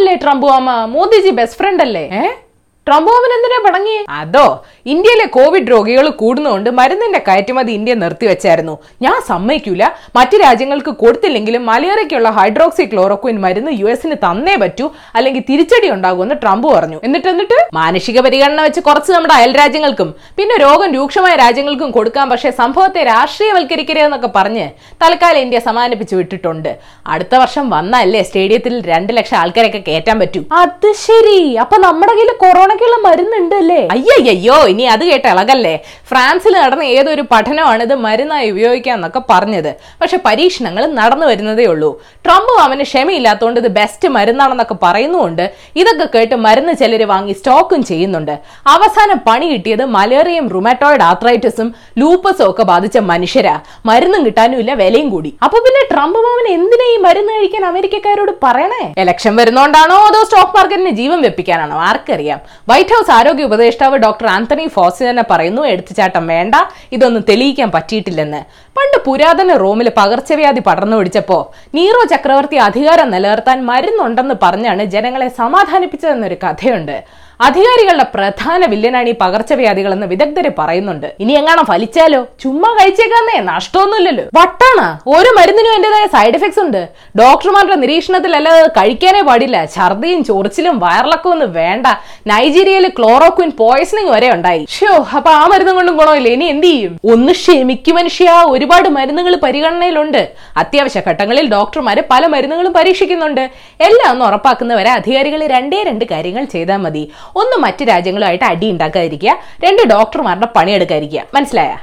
പിണങ്ങിയല്ലേ Trump മാമ Modiji best friend അല്ലേ? ഏ? ട്രംപ് എന്തിനാ പടങ്ങി അതോ ഇന്ത്യയിലെ കോവിഡ് രോഗികൾ കൂടുന്നതുകൊണ്ട് മരുന്നിന്റെ കയറ്റുമതി ഇന്ത്യ നിർത്തിവെച്ചായിരുന്നു. ഞാൻ സമ്മതിക്കൂല. മറ്റു രാജ്യങ്ങൾക്ക് കൊടുത്തില്ലെങ്കിലും മലേറിയയ്ക്കുള്ള ഹൈഡ്രോക്സി ക്ലോറോക്വിൻ മരുന്ന് യു എസിന് തന്നേ പറ്റൂ അല്ലെങ്കിൽ തിരിച്ചടി ഉണ്ടാകുമെന്ന് ട്രംപ് പറഞ്ഞു. എന്നിട്ട് എന്നിട്ട്? മാനുഷിക പരിഗണന വെച്ച് കുറച്ച് നമ്മുടെ അയൽ രാജ്യങ്ങൾക്കും പിന്നെ രോഗം രൂക്ഷമായ രാജ്യങ്ങൾക്കും കൊടുക്കാം പക്ഷേ സംഭവത്തെ രാഷ്ട്രീയവൽക്കരിക്കരുതെന്നൊക്കെ പറഞ്ഞ് തൽക്കാലം ഇന്ത്യ സമാനിപ്പിച്ചു വിട്ടിട്ടുണ്ട്. അടുത്ത വർഷം വന്നല്ലേ സ്റ്റേഡിയത്തിൽ രണ്ട് ലക്ഷം ആൾക്കാരൊക്കെ കയറ്റാൻ പറ്റൂ. അത് ശരി. അപ്പൊ നമ്മുടെ കയ്യിൽ കൊറോണയ്ക്കുള്ള മരുന്നുണ്ട് അല്ലേ അയ്യയ്യോ ഇനി അത് കേട്ട് ഇളകല്ലേ? ഫ്രാൻസിൽ നടന്ന ഏതൊരു പഠനമാണ് ഇത് മരുന്നായി ഉപയോഗിക്കാന്നൊക്കെ പറഞ്ഞത്. പക്ഷെ പരീക്ഷണങ്ങൾ നടന്നു വരുന്നതേ ഉള്ളൂ. ട്രംപ് അവന് ക്ഷമയില്ലാത്തതുകൊണ്ട് ഇത് ബെസ്റ്റ് മരുന്നാണെന്നൊക്കെ പറയുന്നുണ്ട് ഇതൊക്കെ കേട്ട് മരുന്ന് ചിലർ വാങ്ങി സ്റ്റോക്കും ചെയ്യുന്നുണ്ട്. അവസാനം പണി കിട്ടിയത് മലേറിയയും റുമാറ്റോയിഡ് ആത്രൈറ്റിസും ലൂപ്പസും ഒക്കെ ബാധിച്ച മനുഷ്യരാ. മരുന്നും കിട്ടാനും ഇല്ല വിലയും കൂടി. അപ്പൊ പിന്നെ ട്രംപ് മാമൻ എന്തിനാ ഈ മരുന്ന് കഴിക്കാൻ അമേരിക്കക്കാരോട് പറയണേ? ഇലക്ഷൻ വരുന്നോണ്ടാണോ അതോ സ്റ്റോക്ക് മാർക്കറ്റിന് ജീവൻ വെപ്പിക്കാനാണോ? ആർക്കറിയാം. വൈറ്റ് ഹൗസ് ആരോഗ്യ ഉപദേഷ്ടാവ് ഡോക്ടർ ആന്റണി ഫോസി തന്നെ പറയുന്നു എടുത്തുചാട്ടം വേണ്ട ഇതൊന്നും തെളിയിക്കാൻ പറ്റിയിട്ടില്ലെന്ന്. പണ്ട് പുരാതന റോമിൽ പകർച്ചവ്യാധി പടർന്നു പിടിച്ചപ്പോ നീറോ ചക്രവർത്തി അധികാരം നിലനിർത്താൻ മരുന്നുണ്ടെന്ന് പറഞ്ഞാണ് ജനങ്ങളെ സമാധാനിപ്പിച്ചതെന്നൊരു കഥയുണ്ട്. അധികാരികളുടെ പ്രധാന വില്ലനാണ് ഈ പകർച്ചവ്യാധികളെന്ന് വിദഗ്ധര് പറയുന്നുണ്ട്. ഇനി എങ്ങാണം ഫലിച്ചാലോ? ചുമ്മാ കഴിച്ചേക്കാന്നേ നഷ്ടമൊന്നുമില്ലല്ലോ. വട്ടാണ്. ഓരോ മരുന്നിനും എന്റേതായ സൈഡ് എഫക്ട്സ് ഉണ്ട്. ഡോക്ടർമാരുടെ നിരീക്ഷണത്തിലല്ലാതെ കഴിക്കാനേ പാടില്ല. ഛർദിയും ചൊറിച്ചിലും വയറിളക്കവും ഒന്നും വേണ്ട. നൈജീരിയയിൽ ക്ലോറോക്വിൻ പോയ്സണിങ് വരെ ഉണ്ടായി. ഷോ അപ്പൊ ആ മരുന്നും കൊണ്ടും ഗുണമില്ല? ഇനി എന്ത് ചെയ്യും? ഒന്ന് ക്ഷമിക്കും മനുഷ്യ. ഒരുപാട് മരുന്നുകൾ പരിഗണനയിലുണ്ട്. അത്യാവശ്യ ഘട്ടങ്ങളിൽ ഡോക്ടർമാര് പല മരുന്നുകളും പരീക്ഷിക്കുന്നുണ്ട്. എല്ലാം ഒന്ന് ഉറപ്പാക്കുന്നവരെ അധികാരികൾ രണ്ടേ രണ്ട് കാര്യങ്ങൾ ചെയ്താൽ മതി. ഒന്ന് മറ്റു രാജ്യങ്ങളുമായിട്ട് അടി ഉണ്ടാക്കാതിരിക്കുക. രണ്ട് ഡോക്ടർമാരുടെ പണിയെടുക്കാതിരിക്കുക. മനസ്സിലായ?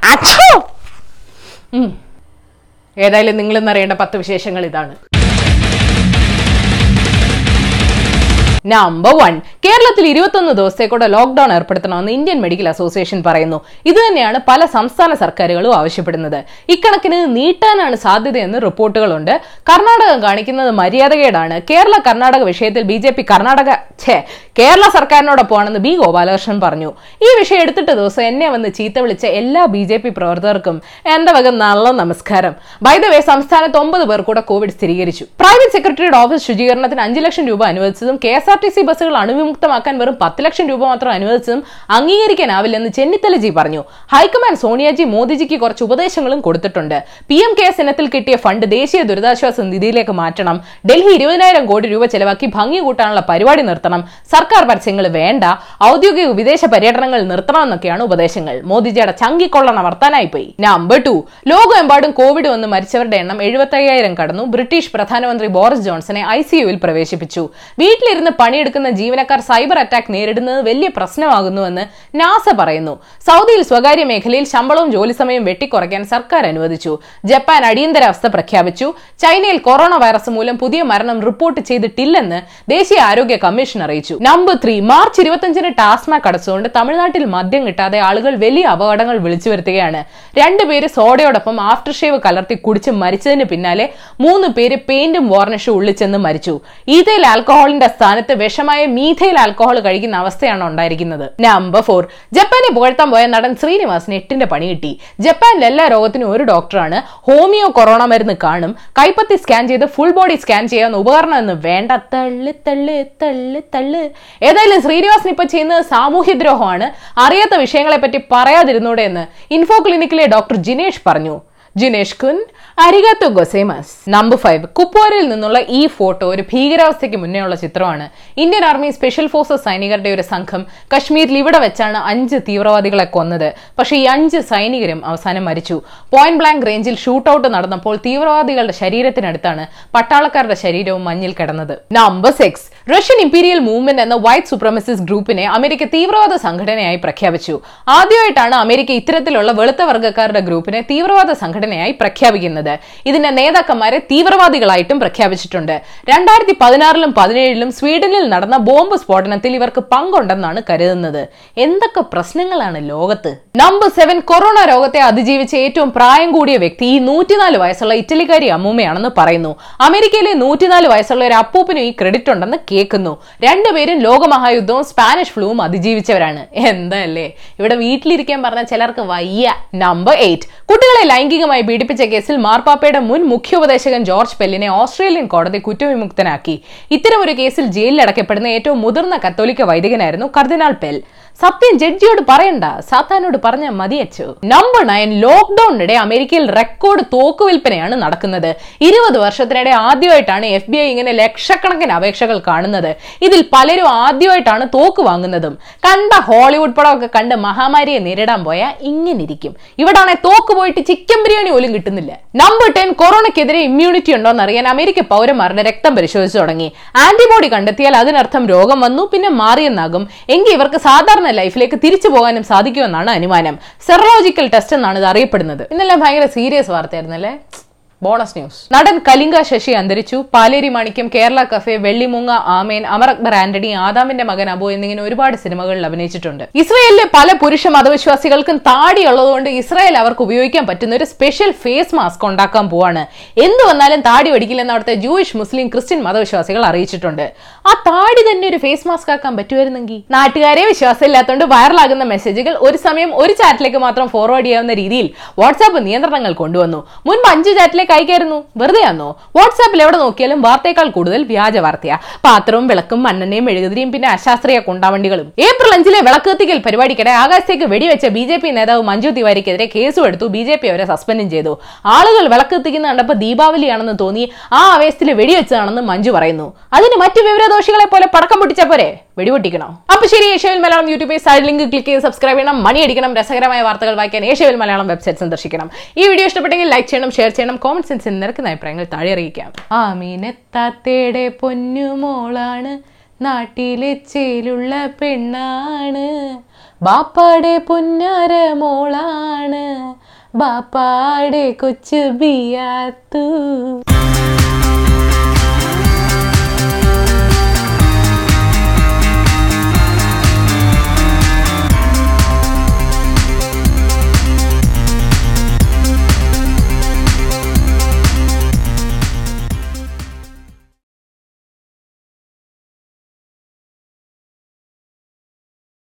ഏതായാലും നിങ്ങൾ എന്നറിയേണ്ട പത്ത് വിശേഷങ്ങൾ ഇതാണ്. നമ്പർ വൺ കേരളത്തിൽ ഇരുപത്തൊന്ന് ദിവസത്തേക്കൂടെ ലോക്ഡൌൺ ഏർപ്പെടുത്തണമെന്ന് ഇന്ത്യൻ മെഡിക്കൽ അസോസിയേഷൻ പറയുന്നു. ഇത് തന്നെയാണ് പല സംസ്ഥാന സർക്കാരുകളും ആവശ്യപ്പെടുന്നത്. ഇക്കണക്കിന് നീട്ടാനാണ് സാധ്യതയെന്ന് റിപ്പോർട്ടുകളുണ്ട്. കർണാടകം കാണിക്കുന്നത് മര്യാദകേടാണ്. കേരള കർണാടക വിഷയത്തിൽ ബി ജെ പി കർണാടക ഛേ കേരള സർക്കാരിനോടൊപ്പമാണെന്ന് ബി ഗോപാലകൃഷ്ണൻ പറഞ്ഞു. ഈ വിഷയം എടുത്തിട്ട് ദിവസം എന്നെ വന്ന് ചീത്ത വിളിച്ച എല്ലാ ബി ജെ പി പ്രവർത്തകർക്കും എന്റെ വക നല്ല നമസ്കാരം. വൈദവേ സംസ്ഥാനത്ത് ഒമ്പത് പേർ കൂടെ കോവിഡ് സ്ഥിരീകരിച്ചു. പ്രൈവറ്റ് സെക്രട്ടറിയുടെ ഓഫീസ് ശുചീകരണത്തിന് അഞ്ച് ലക്ഷം രൂപ അനുവദിച്ചതും K S R T C ബസ്സുകൾ അണുവിമുക്തമാക്കാൻ വെറും പത്ത് ലക്ഷം രൂപ മാത്രം അനുവദിച്ചതും അംഗീകരിക്കാനാവില്ലെന്ന് ചെന്നിത്തലജി പറഞ്ഞു. ഹൈക്കമാൻഡ് സോണിയാജി മോദിജിക്ക് കുറച്ച് ഉപദേശങ്ങളും കൊടുത്തിട്ടുണ്ട്. പി എം കെയർസ് ഇനത്തിൽ കിട്ടിയ ഫണ്ട് ദേശീയ ദുരിതാശ്വാസ നിധിയിലേക്ക് മാറ്റണം. ഡൽഹി ഇരുപതിനായിരം കോടി രൂപ ചെലവാക്കി ഭംഗി കൂട്ടാനുള്ള പരിപാടി നിർത്തണം. സർക്കാർ പരസ്യങ്ങൾ വേണ്ട. ഔദ്യോഗിക വിദേശ പര്യടനങ്ങൾ നിർത്തണമെന്നൊക്കെയാണ് ഉപദേശങ്ങൾ. മോദിജിയുടെ ചങ്കിക്കൊള്ളണ വർത്താനായി പോയി. നമ്പർ ടു ലോകമെമ്പാടും കോവിഡ് വന്ന് മരിച്ചവരുടെ എണ്ണം എഴുപത്തയ്യായിരം കടന്നു. ബ്രിട്ടീഷ് പ്രധാനമന്ത്രി ബോറിസ് ജോൺസനെ ഐ സിയുവിൽ പ്രവേശിപ്പിച്ചു. വീട്ടിലിരുന്ന് പണിയെടുക്കുന്ന ജീവനക്കാർ സൈബർ അറ്റാക്ക് നേരിടുന്നത് വലിയ പ്രശ്നമാകുന്നുവെന്ന് നാസ പറയുന്നു. സൗദിയിൽ സ്വകാര്യ മേഖലയിൽ ശമ്പളവും ജോലി സമയവും വെട്ടിക്കുറയ്ക്കാൻ സർക്കാർ അനുവദിച്ചു. ജപ്പാൻ അടിയന്തരാവസ്ഥ പ്രഖ്യാപിച്ചു. ചൈനയിൽ കൊറോണ വൈറസ് മൂലം പുതിയ മരണം റിപ്പോർട്ട് ചെയ്തിട്ടില്ലെന്ന് ദേശീയ ആരോഗ്യ കമ്മീഷൻ അറിയിച്ചു. നമ്പർ ത്രീ മാർച്ച് ഇരുപത്തിയഞ്ചിന് ടാസ്മാക് അടച്ചുകൊണ്ട് തമിഴ്നാട്ടിൽ മദ്യം കിട്ടാതെ ആളുകൾ വലിയ അപകടങ്ങൾ വിളിച്ചു വരുത്തുകയാണ്. രണ്ടുപേര് സോഡയോടൊപ്പം ആഫ്റ്റർ ഷേവ് കലർത്തി കുടിച്ച് മരിച്ചതിന് പിന്നാലെ മൂന്ന് പേര് പെയിന്റും വാർണിഷും ഉള്ളിച്ചെന്ന് മരിച്ചു. ഈതയിൽ ആൽക്കഹോളിന്റെ സ്ഥാനത്ത് വിഷമായ മീഥൈൽ ആൽക്കോഹോൾ കഴിക്കുന്ന അവസ്ഥയാണ് ഉണ്ടായിരിക്കുന്നത്. നമ്പർ ഫോർ ജപ്പാനെ പുകഴ്ത്താൻ പോയ നടൻ ശ്രീനിവാസിന് എട്ടിന്റെ പണി കിട്ടി. ജപ്പാനിൽ എല്ലാ രോഗത്തിനും ഒരു ഡോക്ടറാണ്. ഹോമിയോ കൊറോണ മരുന്ന് കാണും. കൈപ്പത്തി സ്കാൻ ചെയ്ത് ഫുൾ ബോഡി സ്കാൻ ചെയ്യാവുന്ന ഉപകരണം എന്ന് വേണ്ട. തള്ളു തള്ളു തള്ളു തള്ളു. ഏതായാലും ശ്രീനിവാസൻ ഇപ്പൊ ചെയ്യുന്നത് സാമൂഹ്യദ്രോഹമാണ് അറിയാത്ത വിഷയങ്ങളെ പറ്റി പറയാതിരുന്നൂടെ എന്ന്. ഇൻഫോ ക്ലിനിക്കിലെ ഡോക്ടർ ജിനേഷ് പറഞ്ഞു. ജിനേഷ് കുൻ അരികാത്തോ ഗൊസേമസ്. നമ്പർ ഫൈവ് കുപ്വാരയിൽ നിന്നുള്ള ഈ ഫോട്ടോ ഒരു ഭീകരാവസ്ഥയ്ക്ക് മുന്നേ ഉള്ള ചിത്രമാണ്. ഇന്ത്യൻ ആർമി സ്പെഷ്യൽ ഫോഴ്സസ് സൈനികരുടെ ഒരു സംഘം കശ്മീരിൽ ഇവിടെ വെച്ചാണ് അഞ്ച് തീവ്രവാദികളെ കൊന്നത്. പക്ഷേ ഈ അഞ്ച് സൈനികരും അവസാനം മരിച്ചു. പോയിന്റ് ബ്ലാങ്ക് റേഞ്ചിൽ ഷൂട്ട് ഔട്ട് നടന്നപ്പോൾ തീവ്രവാദികളുടെ ശരീരത്തിനടുത്താണ് പട്ടാളക്കാരുടെ ശരീരവും മഞ്ഞിൽ കിടന്നത്. Number six Russian Imperial Movement എന്ന വൈറ്റ് സുപ്രമസിസ് ഗ്രൂപ്പിനെ അമേരിക്ക തീവ്രവാദ സംഘടനയായി പ്രഖ്യാപിച്ചു. ആദ്യമായിട്ടാണ് അമേരിക്ക ഇത്തരത്തിലുള്ള വെളുത്ത വർഗക്കാരുടെ ഗ്രൂപ്പിനെ തീവ്രവാദ സംഘടനയായി പ്രഖ്യാപിക്കുന്നത്. ഇതിന്റെ നേതാക്കന്മാരെ തീവ്രവാദികളായിട്ടും പ്രഖ്യാപിച്ചിട്ടുണ്ട്. രണ്ടായിരത്തി പതിനാറിലും പതിനേഴിലും സ്വീഡനിൽ നടന്ന ബോംബ് സ്ഫോടനത്തിൽ ഇവർക്ക് പങ്കുണ്ടെന്നാണ് കരുതുന്നത്. എന്തൊക്കെ പ്രശ്നങ്ങളാണ് ലോകത്ത്? നമ്പർ സെവൻ കൊറോണ രോഗത്തെ അതിജീവിച്ച ഏറ്റവും പ്രായം കൂടിയ വ്യക്തി ഈ നൂറ്റിനാല് വയസ്സുള്ള ഇറ്റലിക്കാരി അമ്മൂമ്മയാണെന്ന് പറയുന്നു. അമേരിക്കയിലെ നൂറ്റിനാല് വയസ്സുള്ള ഒരു അപ്പൂപ്പിനും ഈ ക്രെഡിറ്റ് ഉണ്ടെന്ന് കേൾക്കുന്നു. രണ്ടുപേരും ലോകമഹായുദ്ധവും സ്പാനിഷ് ഫ്ലൂവും അതിജീവിച്ചവരാണ്. എന്തല്ലേ? ഇവിടെ വീട്ടിലിരിക്കാൻ പറഞ്ഞ ചിലർക്ക് വയ്യ. Number eight. കുട്ടികളെ ലൈംഗികമായി പീഡിപ്പിച്ച കേസിൽ മാർപ്പാപ്പയുടെ മുൻ മുഖ്യ ഉപദേശകൻ ജോർജ് പെല്ലിനെ ഓസ്ട്രേലിയൻ കോടതി കുറ്റവിമുക്തനാക്കി. ഇത്തരമൊരു കേസിൽ ജയിലിലടക്കപ്പെടുന്ന ഏറ്റവും മുതിർന്ന കത്തോലിക്ക വൈദികനായിരുന്നു കർദിനാൾ പെൽ. സത്യം ജഡ്ജിയോട് പറയണ്ട. സാത്താനോട് പറഞ്ഞ മതിയച്ചു നമ്പർ നയൻ ലോക്ക്ഡൌണിനിടെ അമേരിക്കയിൽ റെക്കോർഡ് തോക്ക് വിൽപ്പനയാണ് നടക്കുന്നത്. ഇരുപത് വർഷത്തിനിടെ ആദ്യമായിട്ടാണ് എഫ് ബി ഐ ഇങ്ങനെ ലക്ഷക്കണക്കിന് അപേക്ഷകൾ കാണുന്നത്. ഇതിൽ പലരും ആദ്യമായിട്ടാണ് തോക്ക് വാങ്ങുന്നതും. കണ്ട ഹോളിവുഡ് പടമൊക്കെ കണ്ട് മഹാമാരിയെ നേരിടാൻ പോയാൽ ഇങ്ങനെ ഇരിക്കും ഇവിടാണെ തോക്ക് പോയിട്ട് ചിക്കൻ ബിരിയാണി പോലും കിട്ടുന്നില്ല. നമ്പർ ടെൻ കൊറോണയ്ക്കെതിരെ ഇമ്മ്യൂണിറ്റി ഉണ്ടോന്ന് അറിയാൻ അമേരിക്ക പൗരന്മാരുടെ രക്തം പരിശോധിച്ചു തുടങ്ങി. ആന്റിബോഡി കണ്ടെത്തിയാൽ അതിനർത്ഥം രോഗം വന്നു പിന്നെ മാറിയെന്നാകും. എങ്കിൽ ഇവർക്ക് സാധാരണ ലൈഫിലേക്ക് തിരിച്ചു പോകാനും സാധിക്കുമെന്നാണ് അനുമാനം. സെറോളജിക്കൽ ടെസ്റ്റ് എന്നാണ് ഇത് അറിയപ്പെടുന്നത്. ഇന്നെല്ലാം ഭയങ്കര സീരിയസ് വാർത്തയായിരുന്നല്ലേ? Bonus news. നടൻ കലിംഗ ശശി അന്തരിച്ചു. പാലേരി മാണിക്യം കേരള കഫേ വെള്ളിമുങ്ങ ആമേൻ അമർ അക്ബർ ആന്റണി ആദാമിന്റെ മകൻ അബു എന്നിങ്ങനെ ഒരുപാട് സിനിമകളിൽ അഭിനയിച്ചിട്ടുണ്ട്. ഇസ്രയേലിലെ പല പുരുഷ മതവിശ്വാസികൾക്കും താടിയുള്ളതുകൊണ്ട് ഇസ്രായേൽ അവർക്ക് ഉപയോഗിക്കാൻ പറ്റുന്ന ഒരു സ്പെഷ്യൽ ഫേസ് മാസ്ക് ഉണ്ടാക്കാൻ പോവാണ്. എന്ത് വന്നാലും താടി ഒടിക്കില്ലെന്ന് അവിടുത്തെ ജൂയിഷ് മുസ്ലിം ക്രിസ്ത്യൻ മതവിശ്വാസികൾ അറിയിച്ചിട്ടുണ്ട്. ആ താടി തന്നെ ഒരു ഫേസ് മാസ്ക് ആക്കാൻ പറ്റുമായിരുന്നെങ്കിൽ? നാട്ടുകാരെ വിശ്വാസമില്ലാത്തതുകൊണ്ട് വൈറലാകുന്ന മെസ്സേജുകൾ ഒരു സമയം ഒരു ചാറ്റിലേക്ക് മാത്രം ഫോർവേഡ് ചെയ്യാവുന്ന രീതിയിൽ വാട്സാപ്പ് നിയന്ത്രണങ്ങൾ കൊണ്ടുവന്നു. മുൻപ് അഞ്ച് ചാറ്റിലേക്ക് അയക്കായിരുന്നു വെറുതെ ആണോ വാട്സാപ്പിൽ എവിടെ നോക്കിയാലും വാർത്തയേക്കാൾ കൂടുതൽ വ്യാജ വാർത്തയാ. പാത്രവും വിളക്കും മണ്ണെണ്ണയും മെഴുകുതിരിയും പിന്നെ അശാസ്ത്രീയ കുണ്ടാവണ്ടികളും. ഏപ്രിൽ അഞ്ചിലെ വിളക്ക് കത്തിക്കൽ പരിപാടിക്കിടെ ആകാശത്തേക്ക് വെടിവെച്ച ബി ജെ പി നേതാവ് മഞ്ജു തിവാരിക്കെതിരെ കേസും എടുത്തു ബി ജെ പി അവരെ സസ്പെൻഡും ചെയ്തു. ആളുകൾ വിളക്ക് കത്തിക്കുന്ന കണ്ടപ്പോൾ ദീപാവലിയാണെന്ന് തോന്നി ആ ആവേശത്തിൽ വെടിവെച്ചതാണെന്ന് മഞ്ജു പറയുന്നു. അതിന് മറ്റു വിവരദോഷികളെ പോലെ പടക്കം പൊട്ടിച്ച പോരെ? വെടിപൊട്ടിക്കണം. അപ്പൊ ശരി ഏഷ്യവിൽ മലയാളം യൂട്യൂബിൽ സൈഡ് ലിങ്ക് ക്ലിക്ക് ചെയ്ത് സബ്സ്ക്രൈബ് ചെയ്യണം. മണി അടിക്കണം. രസകരമായ വാർത്തകൾ വായിക്കാൻ ഏഷ്യവിൽ മലയാളം വെബ്സൈറ്റ് സന്ദർശിക്കണം. ഈ വീഡിയോ ഇഷ്ടപ്പെട്ടെങ്കിൽ ലൈക്ക് ചെയ്യണം ഷെയർ ചെയ്യണം സെൻസിൽ നിരക്കുന്ന അഭിപ്രായങ്ങൾ താഴെ അറിയിക്കാം ആമീനെത്താത്തേടെ പൊന്നുമോളാണ് നാട്ടിലെ ചേലുള്ള പെണ്ണാണ്. ബാപ്പാടെ പൊന്നാര മോളാണ്. ബാപ്പാടെ കൊച്ചു ബിയാത്തു.